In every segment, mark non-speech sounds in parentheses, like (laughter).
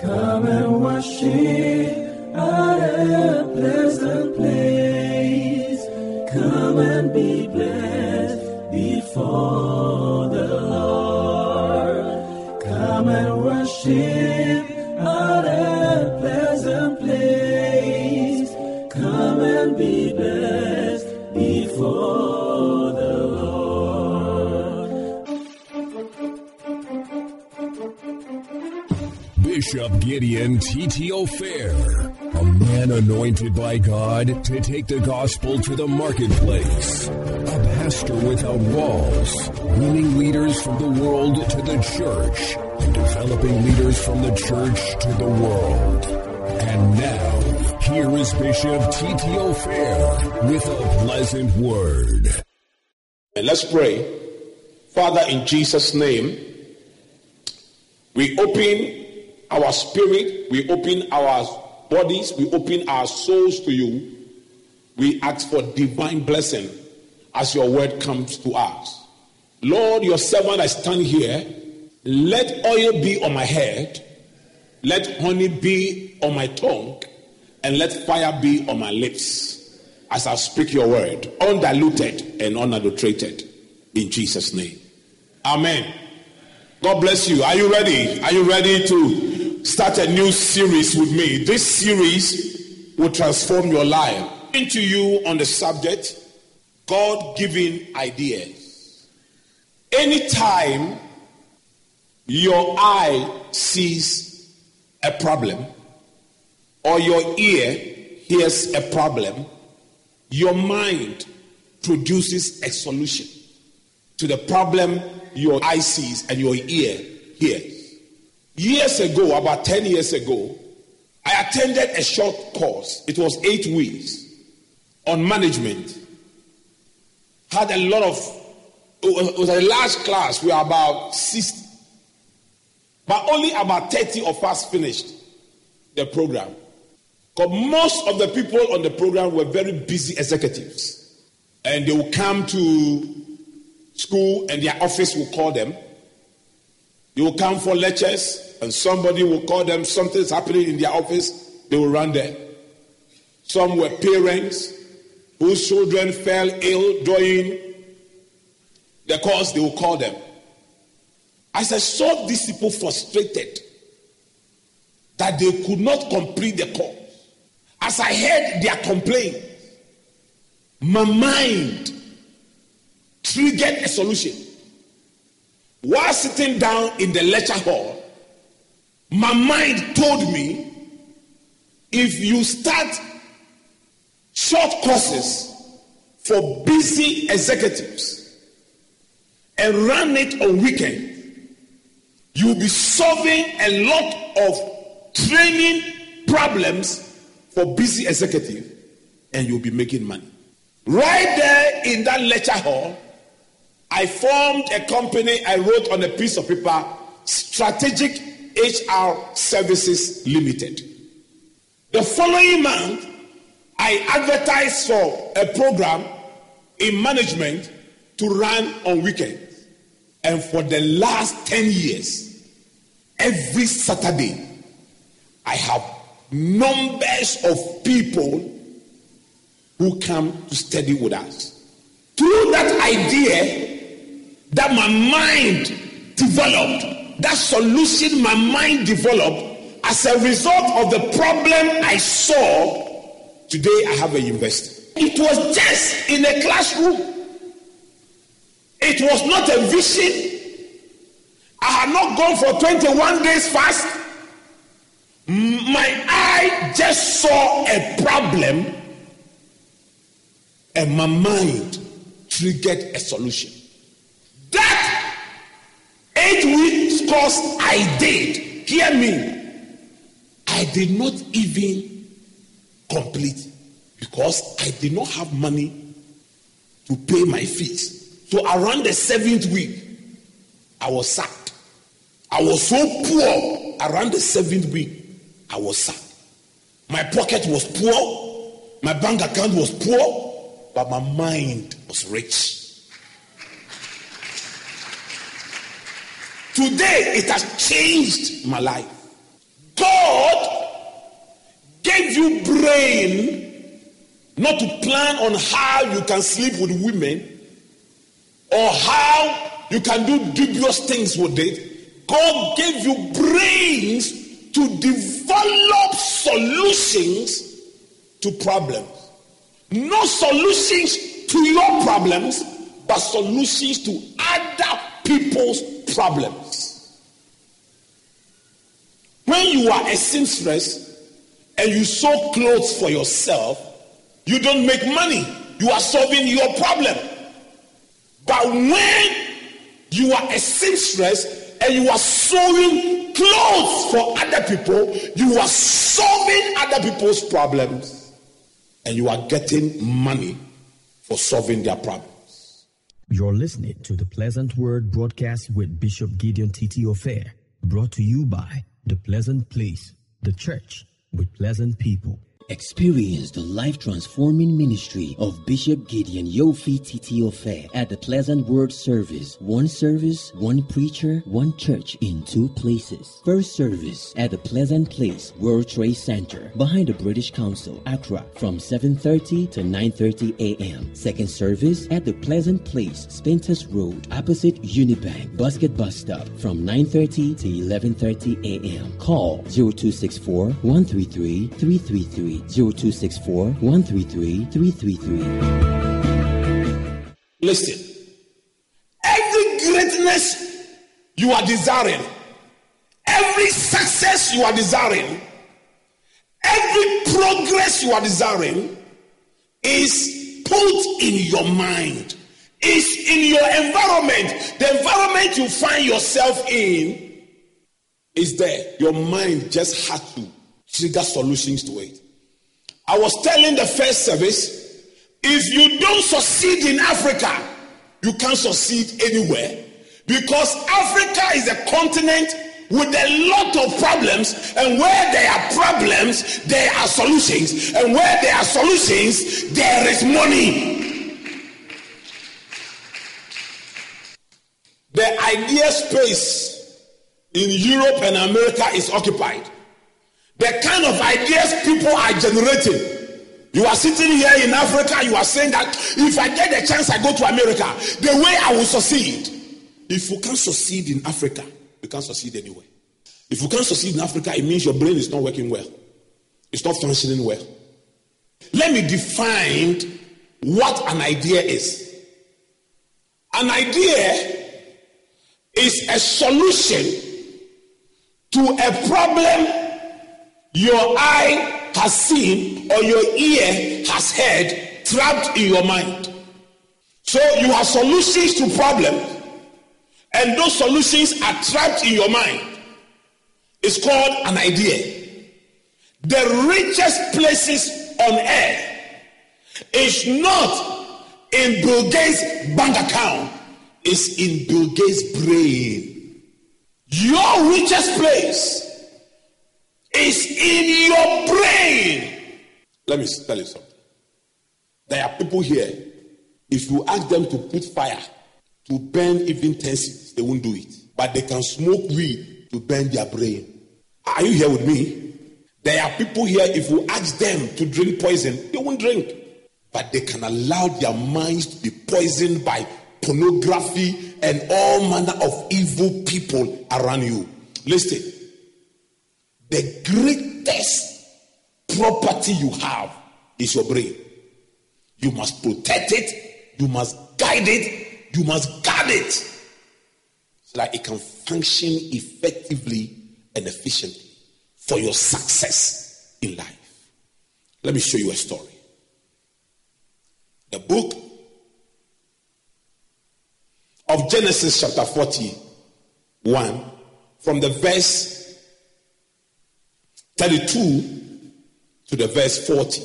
Come and worship at a pleasant place. Come and be blessed before the Lord. Come and worship Gideon Titi Ofei, a man anointed by God to take the gospel to the marketplace, a pastor without walls, winning leaders from the world to the church, and developing leaders from the church to the world. And now, here is Bishop Titi Ofei with a pleasant word. And let's pray. Father, in Jesus' name, we open our spirit, we open our bodies, we open our souls to you. We ask for divine blessing as your word comes to us. Lord, your servant I stand here. Let oil be on my head, let honey be on my tongue, and let fire be on my lips as I speak your word, undiluted and unadulterated. In Jesus' name. Amen. God bless you. Are you ready? Are you ready to start a new series with me? This series will transform your life. Into you on the subject God given ideas. Anytime your eye sees a problem or your ear hears a problem, your mind produces a solution to the problem your eye sees and your ear hears. Years ago, about 10 years ago, I attended a short course. It was eight weeks on management. Had a lot of, it was a large class. We were about 60. But only about 30 of us finished the program. Because most of the people on the program were very busy executives. And they will come to school and their office will call them. They will come for lectures and somebody will call them, something's happening in their office, they will run there. Some were parents whose children fell ill during the course, they will call them. As I saw these people frustrated that they could not complete the course, as I heard their complaint, my mind triggered a solution. While sitting down in the lecture hall, my mind told me if you start short courses for busy executives and run it on weekends, you'll be solving a lot of training problems for busy executives and you'll be making money. Right there in that lecture hall, I formed a company, I wrote on a piece of paper, Strategic HR Services Limited. The following month, I advertised for a program in management to run on weekends. And for the last 10 years, every Saturday, I have numbers of people who come to study with us. Through that idea that my mind developed, that solution my mind developed, as a result of the problem I saw, today I have a university. It was just in a classroom. It was not a vision. I had not gone for 21 days fast. My eye just saw a problem and my mind triggered a solution. That eight weeks course I did, hear me, I did not even complete because I did not have money to pay my fees. So around the seventh week, I was sacked. I was so poor around the seventh week, I was sacked. My pocket was poor, my bank account was poor, but my mind was rich. Today, it has changed my life. God gave you brain not to plan on how you can sleep with women or how you can do dubious things with it. God gave you brains to develop solutions to problems. No solutions to your problems, but solutions to other people's problems. When you are a seamstress and you sew clothes for yourself, you don't make money. You are solving your problem. But when you are a seamstress and you are sewing clothes for other people, you are solving other people's problems and you are getting money for solving their problems. You're listening to the Pleasant Word broadcast with Bishop Gideon Titi Ofei, brought to you by The Pleasant Place, the church with pleasant people. Experience the life transforming ministry of Bishop Gideon Yoofi Titi Ofei at the Pleasant Word Service. One service, one preacher, one church in two places. First service at the Pleasant Place World Trade Center behind the British Council, Accra from 7:30 to 9:30 a.m. Second service at the Pleasant Place Spintex Road opposite Unibank Basket Bus Stop from 9:30 to 11:30 a.m. Call 0264 133 333 0264 133 333. Listen, every greatness you are desiring, every success you are desiring, every progress you are desiring is put in your mind, is in your environment. The environment you find yourself in is there. Your mind just has to trigger solutions to it. I was telling the first service if you don't succeed in Africa, you can't succeed anywhere. Because Africa is a continent with a lot of problems, and where there are problems, there are solutions, and where there are solutions, there is money. The idea space in Europe and America is occupied the kind of ideas people are generating. You are sitting here in Africa, you are saying that if I get the chance, I go to America, the way I will succeed. If you can't succeed in Africa, you can't succeed anywhere. If you can't succeed in Africa, it means your brain is not working well, it's not functioning well. Let me define what an idea is. An idea is a solution to a problem your eye has seen or your ear has heard trapped in your mind. So you have solutions to problems, and those solutions are trapped in your mind. It's called an idea. The richest places on earth is not in Bill Gates' bank account, it's in Bill Gates' brain. Your richest place is in your brain. Let me tell you something. There are people here, if you ask them to put fire to burn even 10 cities, they won't do it. But they can smoke weed to burn their brain. Are you here with me? There are people here, if you ask them to drink poison, they won't drink. But they can allow their minds to be poisoned by pornography and all manner of evil people around you. Listen, the greatest property you have is your brain. You must protect it, you must guide it, you must guard it so that it can function effectively and efficiently for your success in life. Let me show you a story. The book of Genesis, chapter 41, from the verse 32 to the verse 40.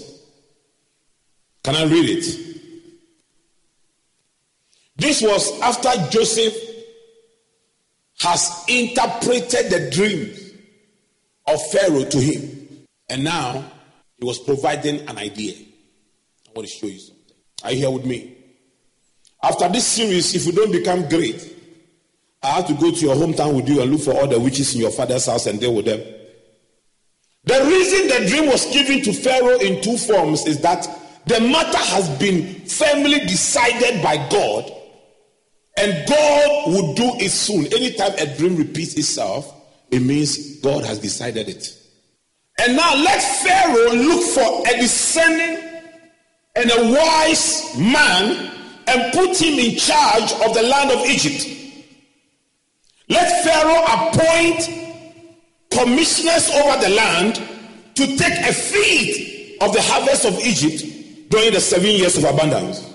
Can I read it? This was after Joseph has interpreted the dreams of Pharaoh to him. And now he was providing an idea. I want to show you something. Are you here with me? After this series, if you don't become great, I have to go to your hometown with you and look for all the witches in your father's house and deal with them. The reason the dream was given to Pharaoh in two forms is that the matter has been firmly decided by God, and God will do it soon. Anytime a dream repeats itself, it means God has decided it. And now let Pharaoh look for a descending and a wise man and put him in charge of the land of Egypt. Let Pharaoh appoint commissioners over the land to take a feed of the harvest of Egypt during the seven years of abundance.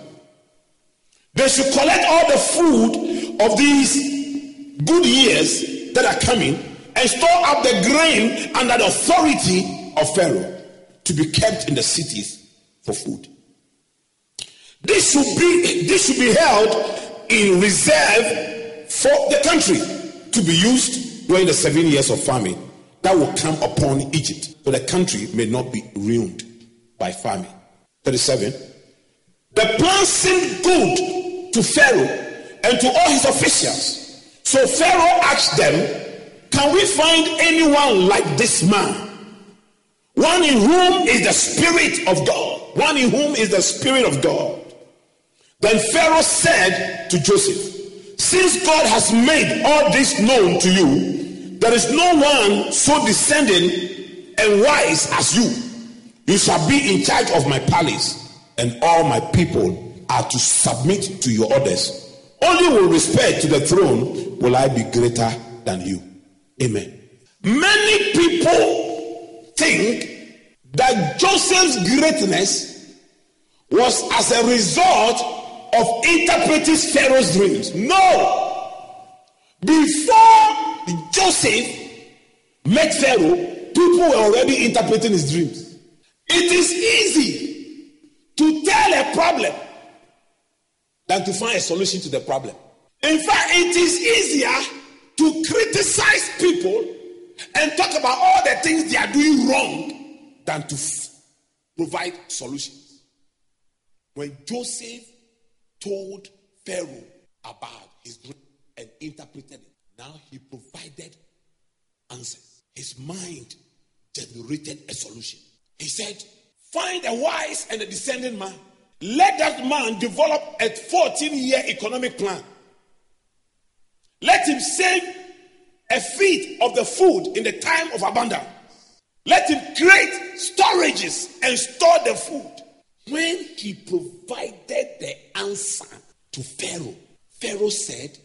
They should collect all the food of these good years that are coming and store up the grain under the authority of Pharaoh to be kept in the cities for food. This should be this should be held in reserve for the country to be used during the seven years of famine that will come upon Egypt, so the country may not be ruined by famine. 37. The plan seemed good to Pharaoh and to all his officials. So Pharaoh asked them, Can we find anyone like this man? One in whom is the Spirit of God. One in whom is the Spirit of God. Then Pharaoh said to Joseph, Since God has made all this known to you, there is no one so descending and wise as you. You shall be in charge of my palace, and all my people are to submit to your orders. Only with respect to the throne will I be greater than you. Amen. Many people think that Joseph's greatness was as a result of interpreting Pharaoh's dreams. No. Before Joseph met Pharaoh, people were already interpreting his dreams. It is easy to tell a problem than to find a solution to the problem. In fact, it is easier to criticize people and talk about all the things they are doing wrong than to f- provide solutions. When Joseph told Pharaoh about his dream and interpreted it. Now he provided answers. His mind generated a solution. He said, Find a wise and a descending man. Let that man develop a 14 year economic plan. Let him save a feed of the food in the time of abundance. Let him create storages and store the food. When he provided the answer to Pharaoh, Pharaoh said,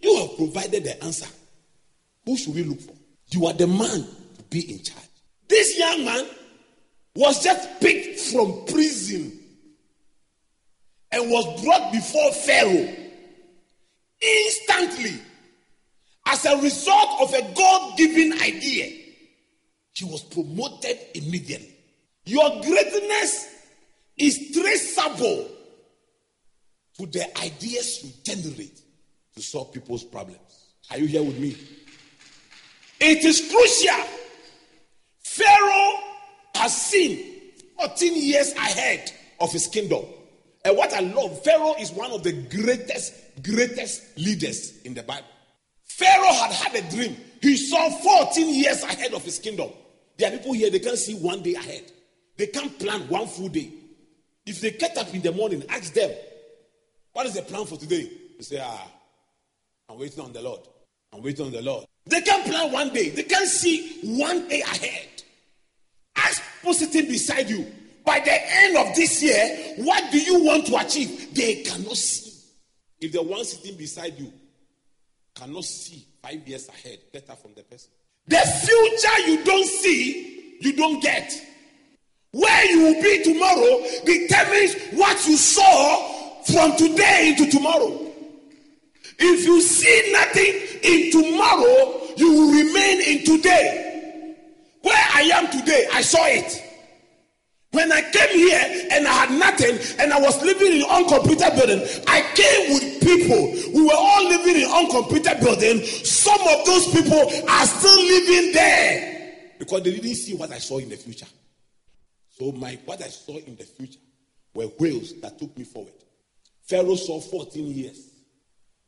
You have provided the answer. Who should we look for? You are the man to be in charge. This young man was just picked from prison and was brought before Pharaoh instantly as a result of a God given idea. He was promoted immediately. Your greatness is traceable to the ideas you generate to solve people's problems. Are you here with me? It is crucial. Pharaoh has seen 14 years ahead of his kingdom. And what I love, Pharaoh is one of the greatest, greatest leaders in the Bible. Pharaoh had had a dream. He saw 14 years ahead of his kingdom. There are people here, they can't see one day ahead. They can't plan one full day. If they get up in the morning, ask them, what is the plan for today? They say, ah, I'm waiting on the Lord. I'm waiting on the Lord. They can't plan one day. They can't see one day ahead. Ask people sitting beside you. By the end of this year, what do you want to achieve? They cannot see. If the one sitting beside you cannot see five years ahead, better from the person. The future you don't see, you don't get. Where you will be tomorrow determines what you saw from today into tomorrow. If you see nothing in tomorrow, you will remain in today. Where I am today, I saw it. When I came here and I had nothing and I was living in uncompleted building, I came with people. We were all living in uncompleted building. Some of those people are still living there because they didn't see what I saw in the future. So my what I saw in the future were whales that took me forward. Pharaoh saw 14 years,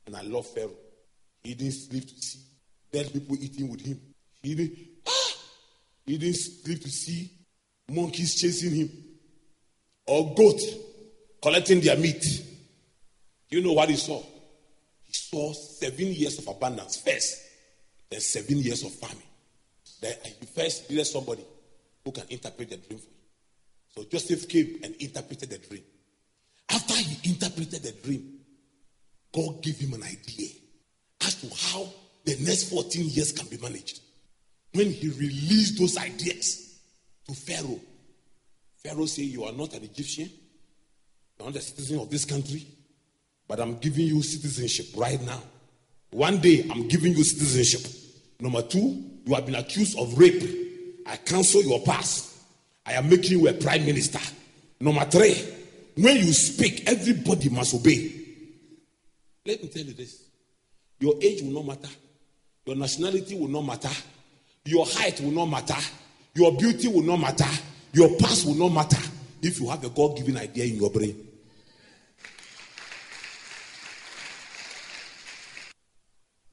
and I love Pharaoh. He didn't sleep to see dead people eating with him. He didn't. Ah! He didn't sleep to see monkeys chasing him or goat collecting their meat. You know what he saw? He saw seven years of abundance first, then seven years of famine. Then he first needed somebody who can interpret the dream for him. So Joseph came and interpreted the dream. After he interpreted the dream, God gave him an idea as to how the next 14 years can be managed. When he released those ideas to Pharaoh, Pharaoh said, You are not an Egyptian, you're not a citizen of this country, but I'm giving you citizenship right now. One day, I'm giving you citizenship. Number two, you have been accused of rape. I cancel your pass. I am making you a prime minister. Number three, when you speak, everybody must obey. Let me tell you this your age will not matter, your nationality will not matter, your height will not matter, your beauty will not matter, your past will not matter if you have a God given idea in your brain.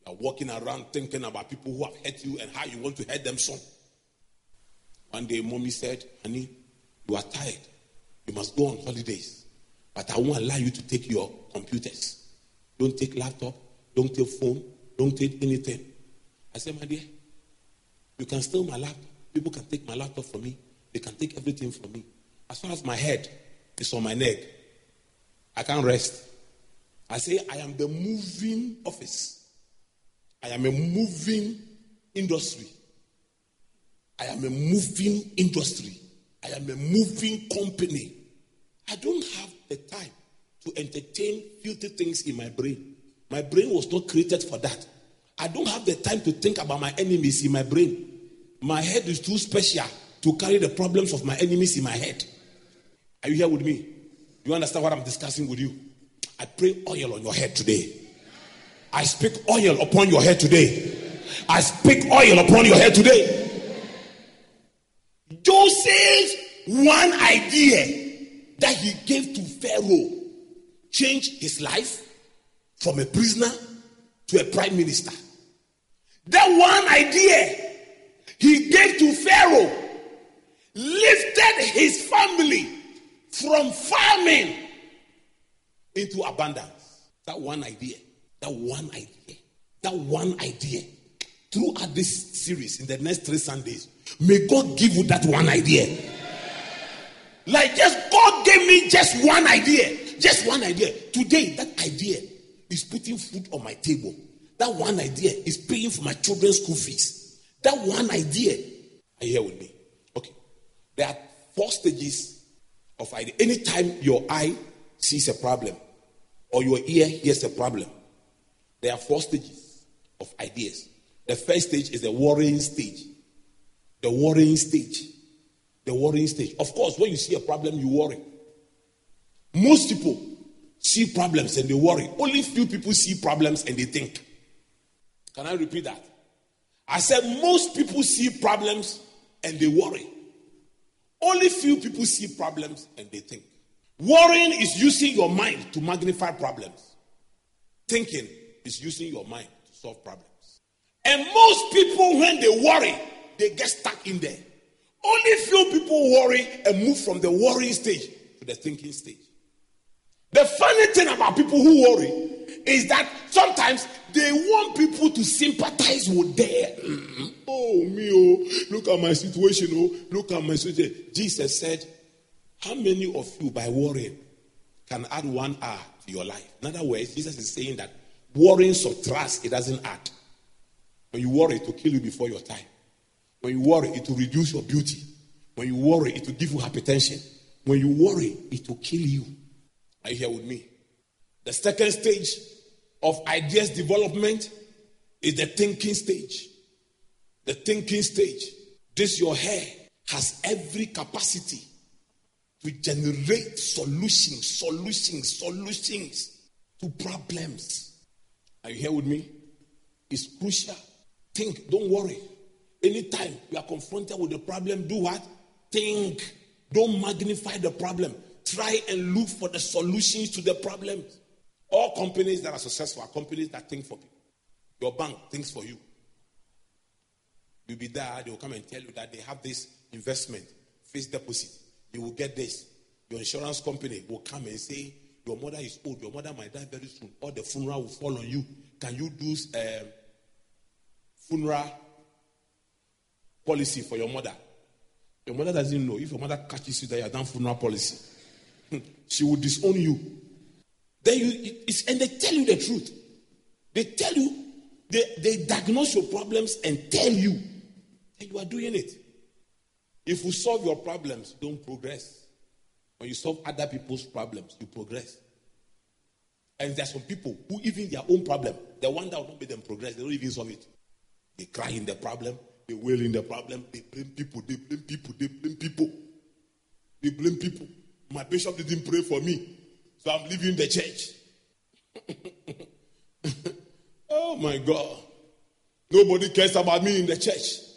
You are walking around thinking about people who have hurt you and how you want to hurt them some. One day, mommy said, Honey, you are tired. You must go on holidays. But I won't allow you to take your computers. Don't take laptop. Don't take phone. Don't take anything. I said, my dear, you can steal my laptop. People can take my laptop from me. They can take everything from me. As far as my head is on my neck, I can't rest. I say, I am the moving office. I am a moving industry. I am a moving industry. I am a moving company. I don't have the time to entertain filthy things in my brain. My brain was not created for that. I don't have the time to think about my enemies in my brain. My head is too special to carry the problems of my enemies in my head. Are you here with me? Do you understand what I'm discussing with you? I pray oil on your head today. I speak oil upon your head today. I speak oil upon your head today. Joseph's one idea that he gave to Pharaoh changed his life from a prisoner to a prime minister. That one idea he gave to Pharaoh lifted his family from famine into abundance. That one idea, that one idea, that one idea. Throughout this series, in the next three Sundays, may God give you that one idea. Like just God gave me just one idea. Just one idea. Today, that idea is putting food on my table. That one idea is paying for my children's school fees. That one idea. Are you here with me? Okay. There are four stages of idea. Anytime your eye sees a problem or your ear hears a problem, there are four stages of ideas. The first stage is the worrying stage. The worrying stage. The worrying stage. Of course, when you see a problem, you worry. Most people see problems and they worry. Only few people see problems and they think. Can I repeat that? I said most people see problems and they worry. Only few people see problems and they think. Worrying is using your mind to magnify problems. Thinking is using your mind to solve problems. And most people, when they worry, they get stuck in there. Only few people worry and move from the worrying stage to the thinking stage. The funny thing about people who worry is that sometimes they want people to sympathize with them. Mm-hmm. Oh, me, oh, look at my situation, oh, look at my situation. Jesus said, How many of you, by worrying, can add one hour to your life? In other words, Jesus is saying that worrying subtracts, it doesn't add. When you worry, it will kill you before your time. When you worry, it will reduce your beauty. When you worry, it will give you hypertension. When you worry, it will kill you. Are you here with me? The second stage of ideas development is the thinking stage. The thinking stage. This your hair has every capacity to generate solutions, solutions, solutions to problems. Are you here with me? It's crucial. Think, don't worry. Anytime you are confronted with a problem, do what? Think. Don't magnify the problem. Try and look for the solutions to the problems. All companies that are successful are companies that think for people. Your bank thinks for you. You'll be there, they will come and tell you that they have this investment, fixed deposit. You will get this. Your insurance company will come and say, Your mother is old, your mother might die very soon, or the funeral will fall on you. Can you do um, funeral policy for your mother? Your mother doesn't know. If your mother catches you that you have done funeral policy, (laughs) she will disown you. Then you, and they tell you the truth. They tell you, they, they diagnose your problems and tell you that you are doing it. If you solve your problems, don't progress. When you solve other people's problems, you progress. And there are some people who, even their own problem, the one that will not make them progress, they don't even solve it. They cry in the problem, they wail in the problem, they blame people, they blame people, they blame people. They blame people. My bishop didn't pray for me, so I'm leaving the church. (laughs) oh my God. Nobody cares about me in the church.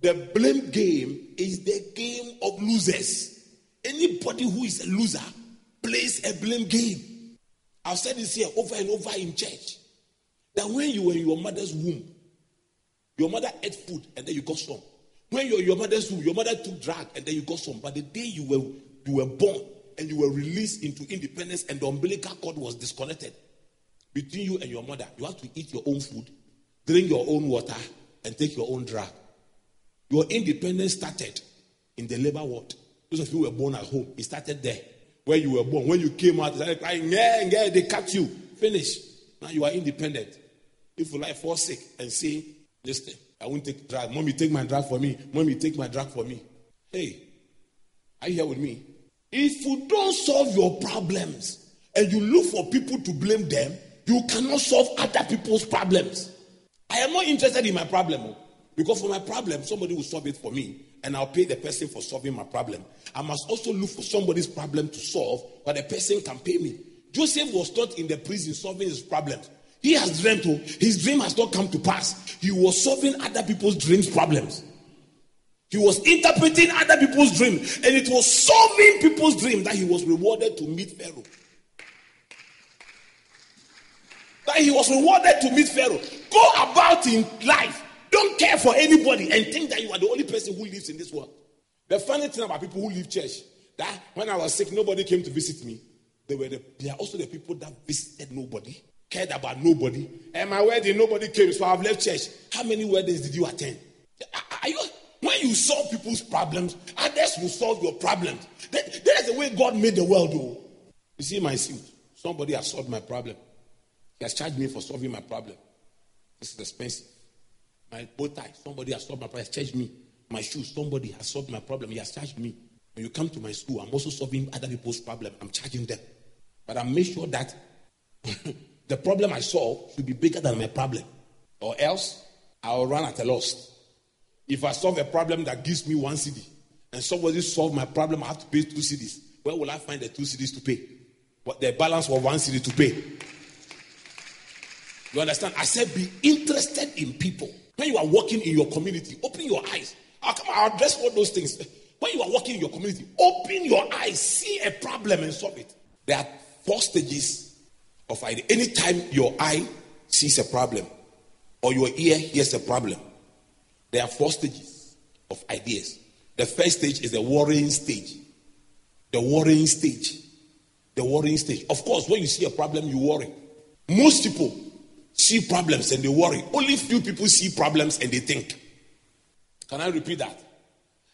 The blame game is the game of losers. Anybody who is a loser plays a blame game. I've said this here over and over in church. That when you were in your mother's womb, your mother ate food and then you got some. When you were in your mother's womb, your mother took drug and then you got some. But the day you were you were born and you were released into independence and the umbilical cord was disconnected between you and your mother, you have to eat your own food, drink your own water, and take your own drug. Your independence started in the labor ward. Those of you who were born at home, it started there. Where you were born. When you came out, they crying, yeah, yeah, they cut you. Finish. Now you are independent. If you like fall sick and say, listen, I won't take drug. Mommy, take my drug for me. Mommy, take my drug for me. Hey, are you here with me? If you don't solve your problems and you look for people to blame them, you cannot solve other people's problems. I am not interested in my problem. Oh. Because for my problem, somebody will solve it for me, and I'll pay the person for solving my problem. I must also look for somebody's problem to solve, but the person can pay me. Joseph was not in the prison solving his problems. He has dreamt, oh, his dream has not come to pass. He was solving other people's dreams problems. He was interpreting other people's dreams, and it was solving people's dreams that he was rewarded to meet Pharaoh. That he was rewarded to meet Pharaoh. Go about in life don't care for anybody and think that you are the only person who lives in this world. The funny thing about people who leave church, that when I was sick, nobody came to visit me. They were the, they are also the people that visited nobody, cared about nobody. And my wedding, nobody came, so I've left church. How many weddings did you attend? You solve people's problems, others will solve your problems. That, that is the way God made the world, though. You see my suit. Somebody has solved my problem. He has charged me for solving my problem. This is expensive. My bow tie, somebody has solved my problem, has charged me. My shoes, somebody has solved my problem, he has charged me. When you come to my school, I'm also solving other people's problem. I'm charging them. But I make sure that (laughs) the problem I solve should be bigger than my problem. Or else I'll run at a loss. If I solve a problem that gives me one cedi and somebody solve my problem, I have to pay two cedis. Where will I find the two cedis to pay? What the balance of one cedi to pay? You understand? I said be interested in people. When you are working in your community, open your eyes. I'll come I'll address all those things. When you are working in your community, open your eyes, see a problem and solve it. There are four stages of idea. Anytime your eye sees a problem or your ear hears a problem, there are four stages of ideas. The first stage is the worrying stage. The worrying stage. The worrying stage. Of course, when you see a problem, you worry. Most people see problems and they worry. Only few people see problems and they think. Can I repeat that?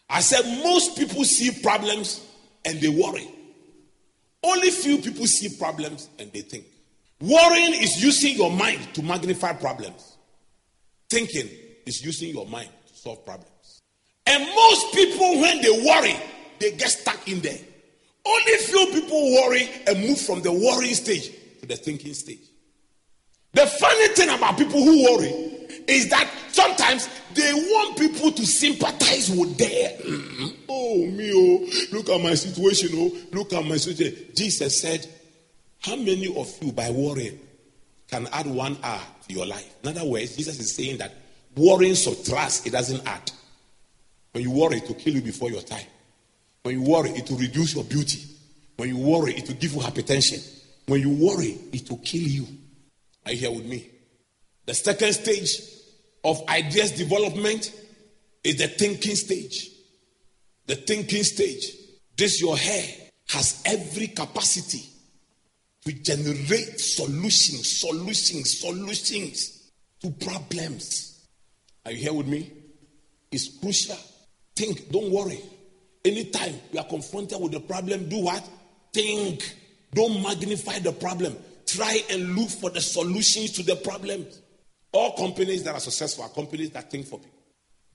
I said most people see problems and they worry. Only few people see problems and they think. Worrying is using your mind to magnify problems. Thinking is using your mind to solve problems. And most people, when they worry, they get stuck in there. Only few people worry and move from the worrying stage to the thinking stage. The funny thing about people who worry is that sometimes they want people to sympathize with their mm, oh me oh look at my situation oh look at my situation. Jesus said, How many of you by worrying can add one hour to your life? In other words, Jesus is saying that worrying subtracts, it doesn't add. When you worry, it will kill you before your time. When you worry, it will reduce your beauty. When you worry, it will give you hypertension. When you worry, it will kill you. Are you here with me? The second stage of ideas development is the thinking stage. The thinking stage. This your hair has every capacity to generate solutions, solutions, solutions to problems. Are you here with me? It's crucial. Think, don't worry. Anytime you are confronted with a problem, do what? Think. Don't magnify the problem. Try and look for the solutions to the problems. All companies that are successful are companies that think for people.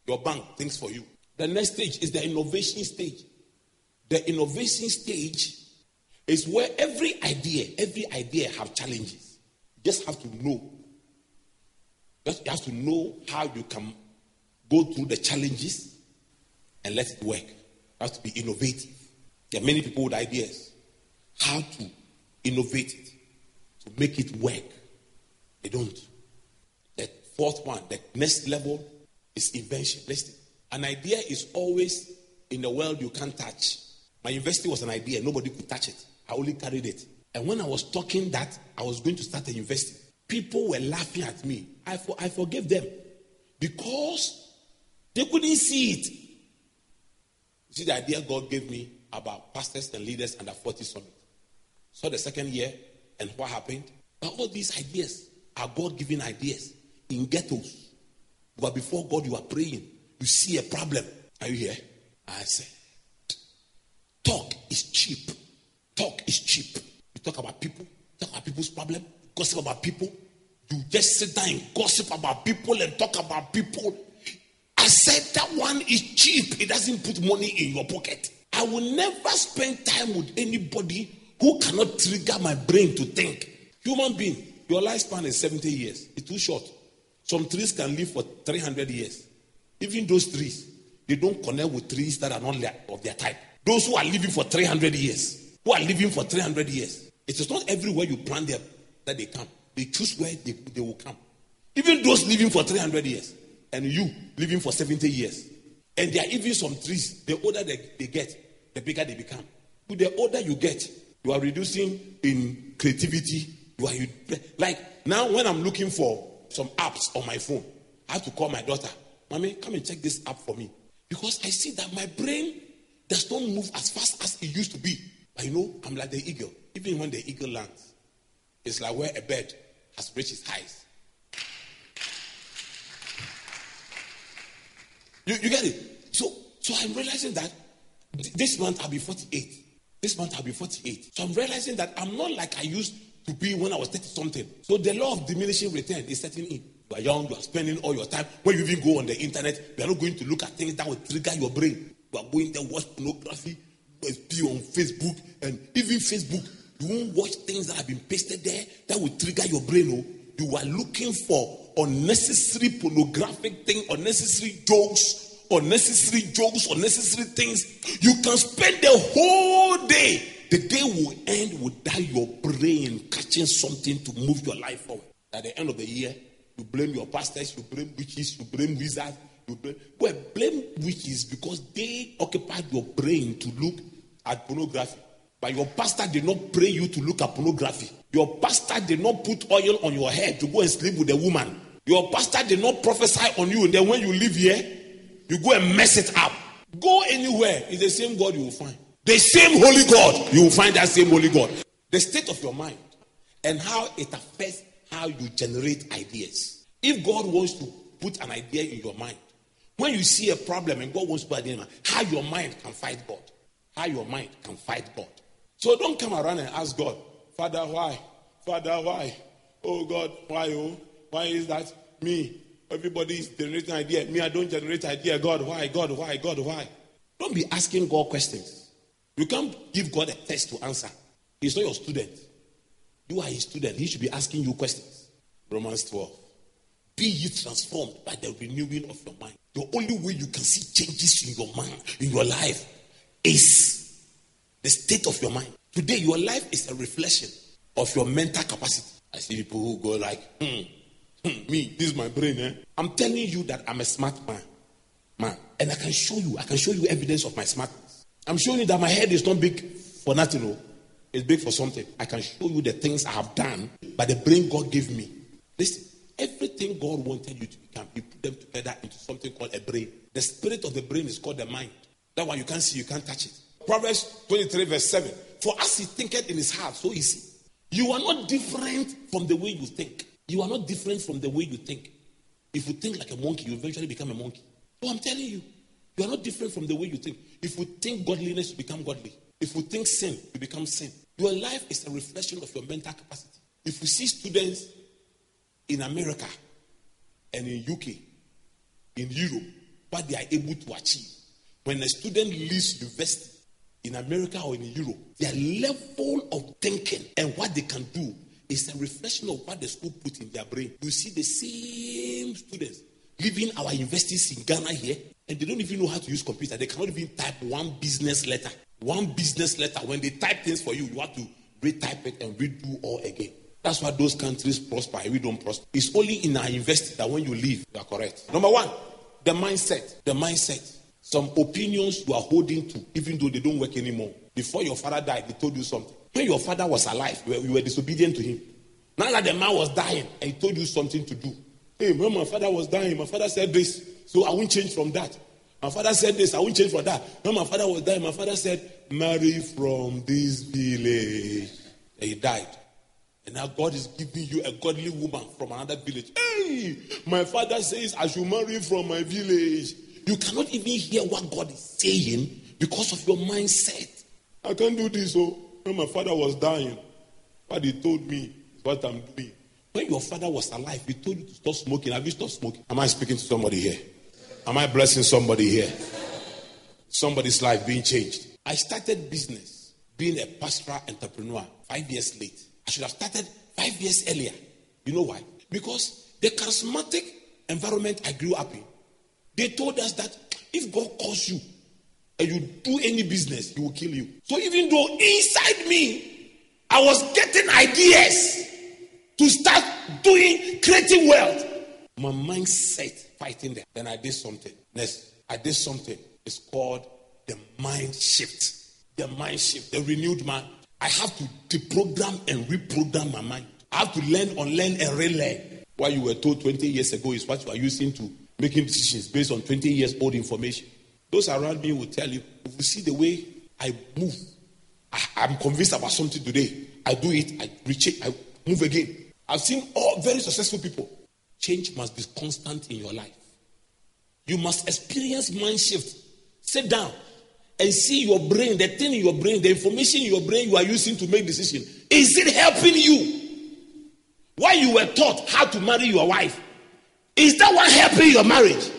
Your bank thinks for you. The next stage is the innovation stage. The innovation stage is where every idea, every idea have challenges. You just have to know. Just you have to know how you can go through the challenges and let it work. You have to be innovative. There are many people with ideas. How to innovate it, to make it work. They don't. The fourth one, the next level is invention. Listen, an idea is always in the world you can't touch. My university was an idea, nobody could touch it. I only carried it. And when I was talking that I was going to start a university, people were laughing at me. I, for, I forgave them because they couldn't see it. You see the idea God gave me about pastors and leaders under 40 summit. So the second year, and what happened? All these ideas are God given ideas in ghettos. But before God, you are praying. You see a problem. Are you here? I said, talk is cheap. Talk is cheap. You talk about people, talk about people's problem, gossip about people. You just sit down and gossip about people and talk about people. I said that one is cheap. It doesn't put money in your pocket. I will never spend time with anybody who cannot trigger my brain to think. Human being, your lifespan is 70 years. It's too short. Some trees can live for 300 years. Even those trees, they don't connect with trees that are not of their type. Those who are living for 300 years, who are living for 300 years, it is not everywhere you plant them that they come. They choose where they, they will come. Even those living for 300 years, and you living for 70 years. And there are even some trees, the older they, they get, the bigger they become. But the older you get, you are reducing in creativity. You are like now when I'm looking for some apps on my phone, I have to call my daughter. Mommy, come and check this app for me. Because I see that my brain does not move as fast as it used to be. But you know, I'm like the eagle. Even when the eagle lands, it's like where a bird has reached its height. You, you get it? So, so I'm realizing that this month I'll be 48. This month I'll be 48. So I'm realizing that I'm not like I used to be when I was 30 something. So the law of diminishing return is setting in. You are young, you are spending all your time. When you even go on the internet, you are not going to look at things that will trigger your brain. You are going there, watch pornography, be on Facebook, and even Facebook, won't watch things that have been pasted there that will trigger your brain. Oh, you are looking for unnecessary pornographic thing, unnecessary jokes, unnecessary jokes, unnecessary things. You can spend the whole day. The day will end without your brain catching something to move your life forward. At the end of the year, you blame your pastors, you blame witches, you blame wizards. You blame, well, blame witches because they occupied your brain to look at pornography. But your pastor did not pray you to look at pornography. Your pastor did not put oil on your head to go and sleep with a woman. Your pastor did not prophesy on you. And then when you leave here, you go and mess it up. Go anywhere, it's the same God you will find. The same holy God, you will find that same holy God. The state of your mind and how it affects how you generate ideas. If God wants to put an idea in your mind, when you see a problem and God wants to put an idea, how your mind can fight God. How your mind can fight God. So don't come around and ask God, Father, why? Father, why? Oh God, why? Oh, why is that me? Everybody is generating idea. Me, I don't generate idea. God, why? God, why? God, why? Don't be asking God questions. You can't give God a test to answer. He's not your student. You are his student. He should be asking you questions. Romans 12. Be ye transformed by the renewing of your mind. The only way you can see changes in your mind, in your life, is the state of your mind. Today, your life is a reflection of your mental capacity. I see people who go like, hmm, Hmm, me, this is my brain. Eh? I'm telling you that I'm a smart man. Man. And I can show you, I can show you evidence of my smartness. I'm showing you that my head is not big for nothing. No. It's big for something. I can show you the things I have done by the brain God gave me. Listen, everything God wanted you to become, He put them together into something called a brain. The spirit of the brain is called the mind. That one you can't see, you can't touch it. Proverbs 23, verse 7. For as he thinketh in his heart, so is he. You are not different from the way you think. You are not different from the way you think. If you think like a monkey, you eventually become a monkey. So I'm telling you, you are not different from the way you think. If you think godliness, you become godly. If you think sin, you become sin. Your life is a reflection of your mental capacity. If you see students in America and in UK, in Europe, what they are able to achieve, when a student leaves the university in America or in Europe, their level of thinking and what they can do is a reflection of what the school put in their brain. You see the same students leaving our universities in Ghana here, and they don't even know how to use computer. They cannot even type one business letter. One business letter. When they type things for you, you have to retype it and redo all again. That's why those countries prosper we don't prosper. It's only in our university that when you leave, you are correct. Number one, the mindset. The mindset. Some opinions you are holding to, even though they don't work anymore. Before your father died, he told you something. When your father was alive, you were, you were disobedient to him. Now that the man was dying and he told you something to do. Hey, when my father was dying, my father said this, so I won't change from that. My father said this, I won't change from that. When my father was dying, my father said, Marry from this village. And he died. And now God is giving you a godly woman from another village. Hey, my father says I should marry from my village. You cannot even hear what God is saying because of your mindset. I can't do this. Oh, when my father was dying, what he told me is what I'm doing. When your father was alive, he told you to stop smoking. Have you stopped smoking? Am I speaking to somebody here? Am I blessing somebody here? Somebody's life being changed. I started business, being a pastoral entrepreneur, five years late. I should have started five years earlier. You know why? Because the charismatic environment I grew up in, they told us that if God calls you and you do any business, he will kill you. So even though inside me, I was getting ideas to start doing, creating wealth, my mindset fighting them. Then I did something. Next, I did something. It's called the mind shift. The mind shift, the renewed mind. I have to deprogram and reprogram my mind. I have to learn, unlearn, and relearn. What you were told 20 years ago is what you are using to making decisions based on 20 years old information. Those around me will tell you, if you see the way I move, I, am convinced about something today. I do it, I reach it, I move again. I've seen all very successful people. Change must be constant in your life. You must experience mind shift. Sit down and see your brain, the thing in your brain, the information in your brain you are using to make decision. Is it helping you? Why you were taught how to marry your wife? Is that what helping your marriage?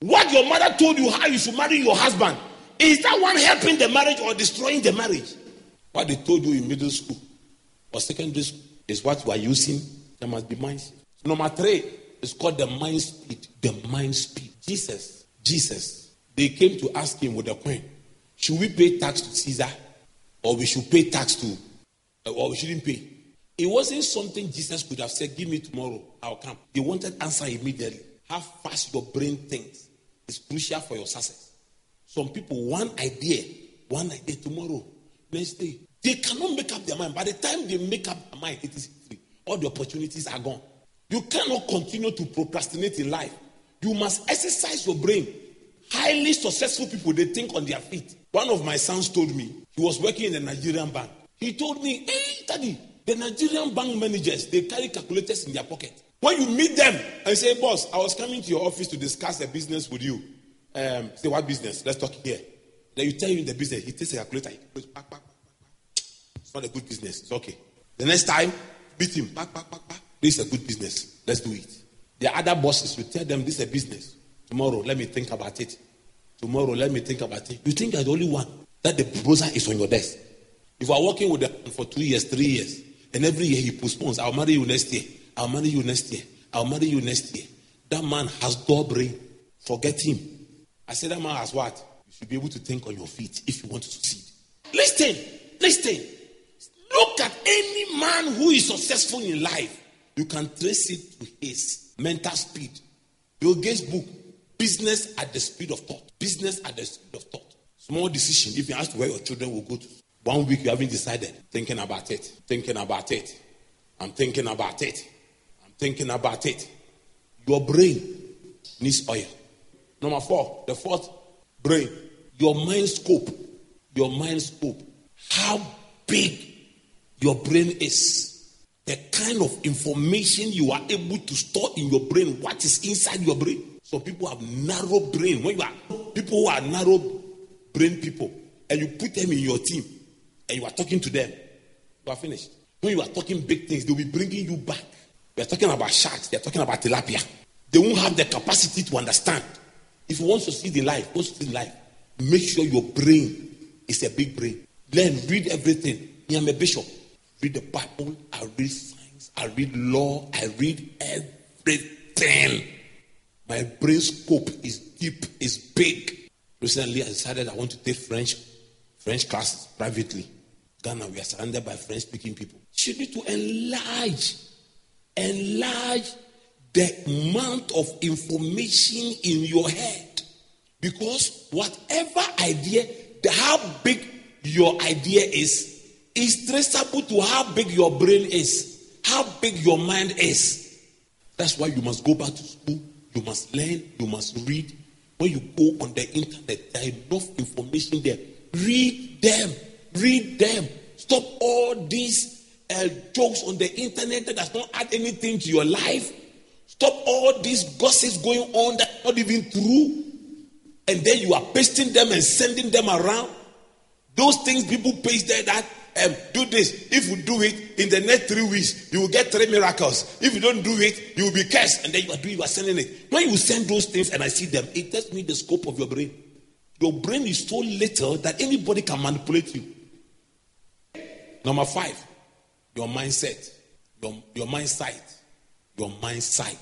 What your mother told you how you should marry your husband? Is that one helping the marriage or destroying the marriage? What they told you in middle school or secondary school is what you are using. There must be mind. Number three is called the mind speed. The mind speed. Jesus, Jesus, they came to ask him with a coin, should we pay tax to Caesar or we should pay tax to, uh, or we shouldn't pay? It wasn't something Jesus could have said, Give me tomorrow, I'll come. They wanted answer immediately. How fast your brain thinks is crucial for your success. Some people, one idea, one idea tomorrow, next day. They cannot make up their mind. By the time they make up their mind, it is free. All the opportunities are gone. You cannot continue to procrastinate in life. You must exercise your brain. Highly successful people, they think on their feet. One of my sons told me, he was working in a Nigerian bank. He told me, Hey, daddy, the Nigerian bank managers, they carry calculators in their pocket. When you meet them and say, Boss, I was coming to your office to discuss a business with you. Um, say, What business? Let's talk here. Then you tell him the business. He takes a calculator. Goes, back, back, back. It's not a good business. It's okay. The next time, beat him. Back, back, back, back. This is a good business. Let's do it. The other bosses will tell them this is a business. Tomorrow, let me think about it. Tomorrow, let me think about it. You think you're the only one that the proposal is on your desk. If you are working with them for two years, three years, and every year he postpones, I'll marry you next year. I'll marry you next year. I'll marry you next year. That man has dull brain. Forget him. I said that man has what? You should be able to think on your feet if you want to succeed. Listen, listen. Look at any man who is successful in life. You can trace it to his mental speed. Bill Gates' book, Business at the Speed of Thought. Business at the Speed of Thought. Small decision. If you ask where your children will go to, one week you haven't decided. Thinking about it. Thinking about it. I'm thinking about it. I'm thinking about it. Your brain needs oil. Number four, the fourth brain, your mind scope. Your mind scope. How big your brain is. The kind of information you are able to store in your brain, what is inside your brain. So people have narrow brain. When you are people who are narrow brain people, and you put them in your team, and you are talking to them, you are finished. When you are talking big things, they'll be bringing you back. We are talking about sharks. They are talking about tilapia. They won't have the capacity to understand. If you want to see the life, to see the life, make sure your brain is a big brain. Learn, read everything. I'm a bishop. Read the Bible. I read science. I read law. I read everything. My brain scope is deep, is big. Recently, I decided I want to take French, French classes privately. Ghana, we are surrounded by French speaking people. You need to enlarge, enlarge the amount of information in your head. Because whatever idea, how big your idea is, is traceable to how big your brain is, how big your mind is. That's why you must go back to school, you must learn, you must read. When you go on the internet, there is enough information there. Read them, read them. Stop all these uh, jokes on the internet that does not add anything to your life. Stop all these gossips going on that not even true. And then you are pasting them and sending them around. Those things people paste there that um, do this. If you do it in the next three weeks, you will get three miracles. If you don't do it, you will be cursed. And then you are doing, you are sending it. When you send those things and I see them, it tells me the scope of your brain. Your brain is so little that anybody can manipulate you. Number five, your mindset, your, your mindset, your mindset,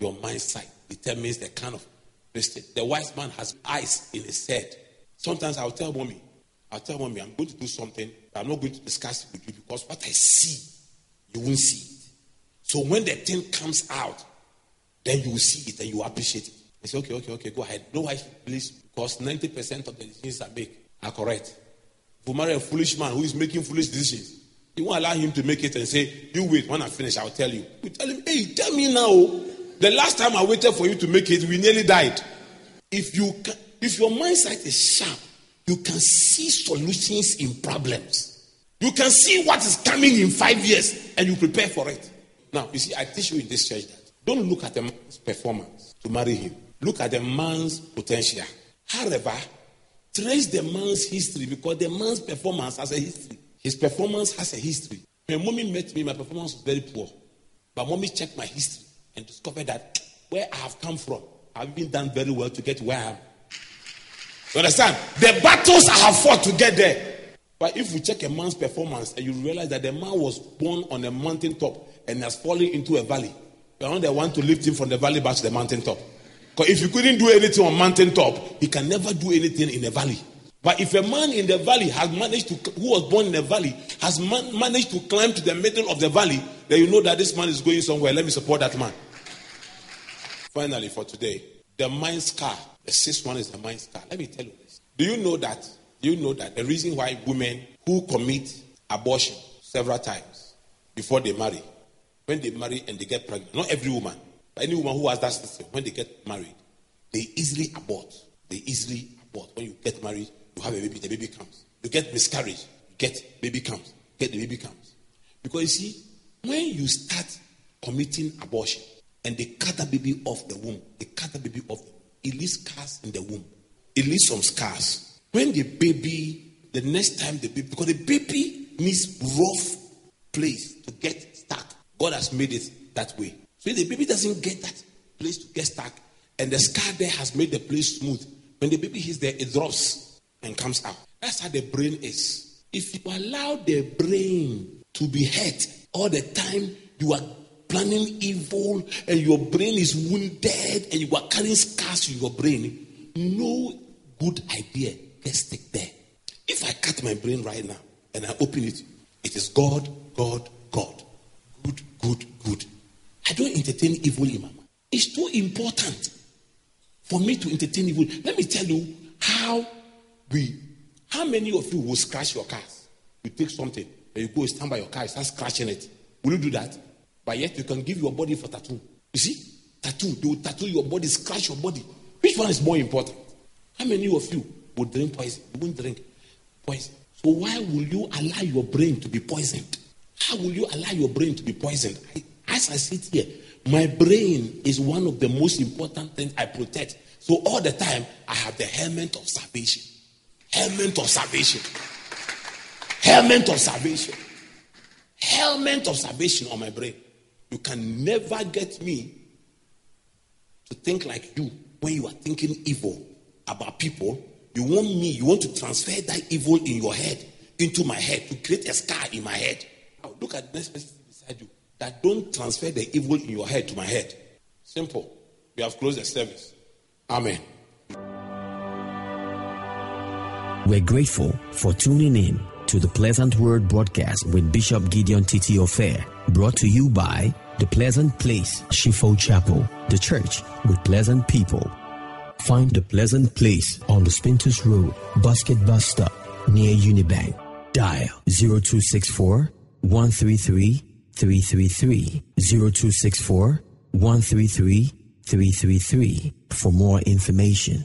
your mindset determines the kind of Christian. The wise man has eyes in his head. Sometimes I'll tell mommy, I'll tell mommy, I'm going to do something, but I'm not going to discuss it with you because what I see, you won't see it. So when the thing comes out, then you will see it and you appreciate it. I say, okay, okay, okay, go ahead. No, why, please, because 90% of the decisions I make are correct. You marry a foolish man who is making foolish decisions, you won't allow him to make it and say, You wait, when I finish, I'll tell you. You tell him, Hey, tell me now. The last time I waited for you to make it, we nearly died. If you can, if your mindset is sharp, you can see solutions in problems. You can see what is coming in five years and you prepare for it. Now, you see, I teach you in this church that don't look at a man's performance to marry him. Look at the man's potential. However, trace the man's history because the man's performance has a history. His performance has a history. When mommy met me, my performance was very poor. But mommy checked my history and discovered that where I have come from, I've been done very well to get where I am. You understand? The battles I have fought to get there. But if you check a man's performance and you realize that the man was born on a mountain top and has fallen into a valley, you're not the one to lift him from the valley back to the mountain top. Because if you couldn't do anything on mountain top, he can never do anything in a valley. But if a man in the valley has managed to, who was born in the valley, has man, managed to climb to the middle of the valley, then you know that this man is going somewhere. Let me support that man. Finally, for today, the mind scar. The sixth one is the mind scar. Let me tell you this. Do you know that? Do you know that the reason why women who commit abortion several times before they marry, when they marry and they get pregnant, not every woman, any woman who has that system, when they get married, they easily abort. They easily abort. When you get married, you have a baby, the baby comes. You get miscarriage, you get baby comes. Get the baby comes. Because you see, when you start committing abortion and they cut the baby off the womb, they cut the baby off, it leaves scars in the womb. It leaves some scars. When the baby, the next time the baby, because the baby needs rough place to get stuck. God has made it that way. So the baby doesn't get that place to get stuck, and the scar there has made the place smooth, when the baby hits there, it drops and comes out. That's how the brain is. If you allow the brain to be hurt all the time, you are planning evil and your brain is wounded and you are carrying scars in your brain. No good idea gets stick there. If I cut my brain right now and I open it, it is God, God, God. Good, good, good. I don't entertain evil mind. It's too important for me to entertain evil. Let me tell you how we, how many of you will scratch your cars? You take something and you go stand by your car, and start scratching it. Will you do that? But yet you can give your body for tattoo. You see? tattoo. They will tattoo your body, scratch your body. Which one is more important? How many of you will drink poison? You won't drink poison. So why will you allow your brain to be poisoned? How will you allow your brain to be poisoned? I, as I sit here, my brain is one of the most important things I protect. So all the time, I have the helmet of salvation. Helmet of salvation. Helmet of salvation. Helmet of salvation on my brain. You can never get me to think like you when you are thinking evil about people. You want me, you want to transfer that evil in your head into my head to create a scar in my head. Now look at the next person beside you that don't transfer the evil in your head to my head. Simple. We have closed the service. Amen. We're grateful for tuning in to the Pleasant Word broadcast with Bishop Gideon Titi Ofei, brought to you by The Pleasant Place, Shifo Chapel, the church with pleasant people. Find The Pleasant Place on the Spintex Road, Basket Bus Stop, near Unibank. Dial 0264 133 333 0264 133 333 for more information.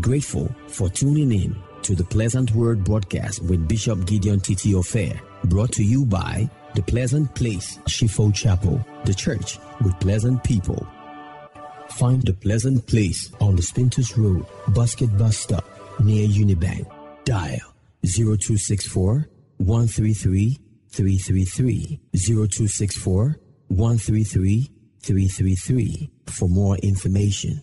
Grateful for tuning in to the Pleasant Word broadcast with Bishop Gideon Titi Ofei, brought to you by The Pleasant Place, Shifo Chapel, the church with pleasant people. Find The Pleasant Place on the Spintex Road, Basket Bus Stop, near Unibank. Dial 0264 133 333 0264 133 333 for more information.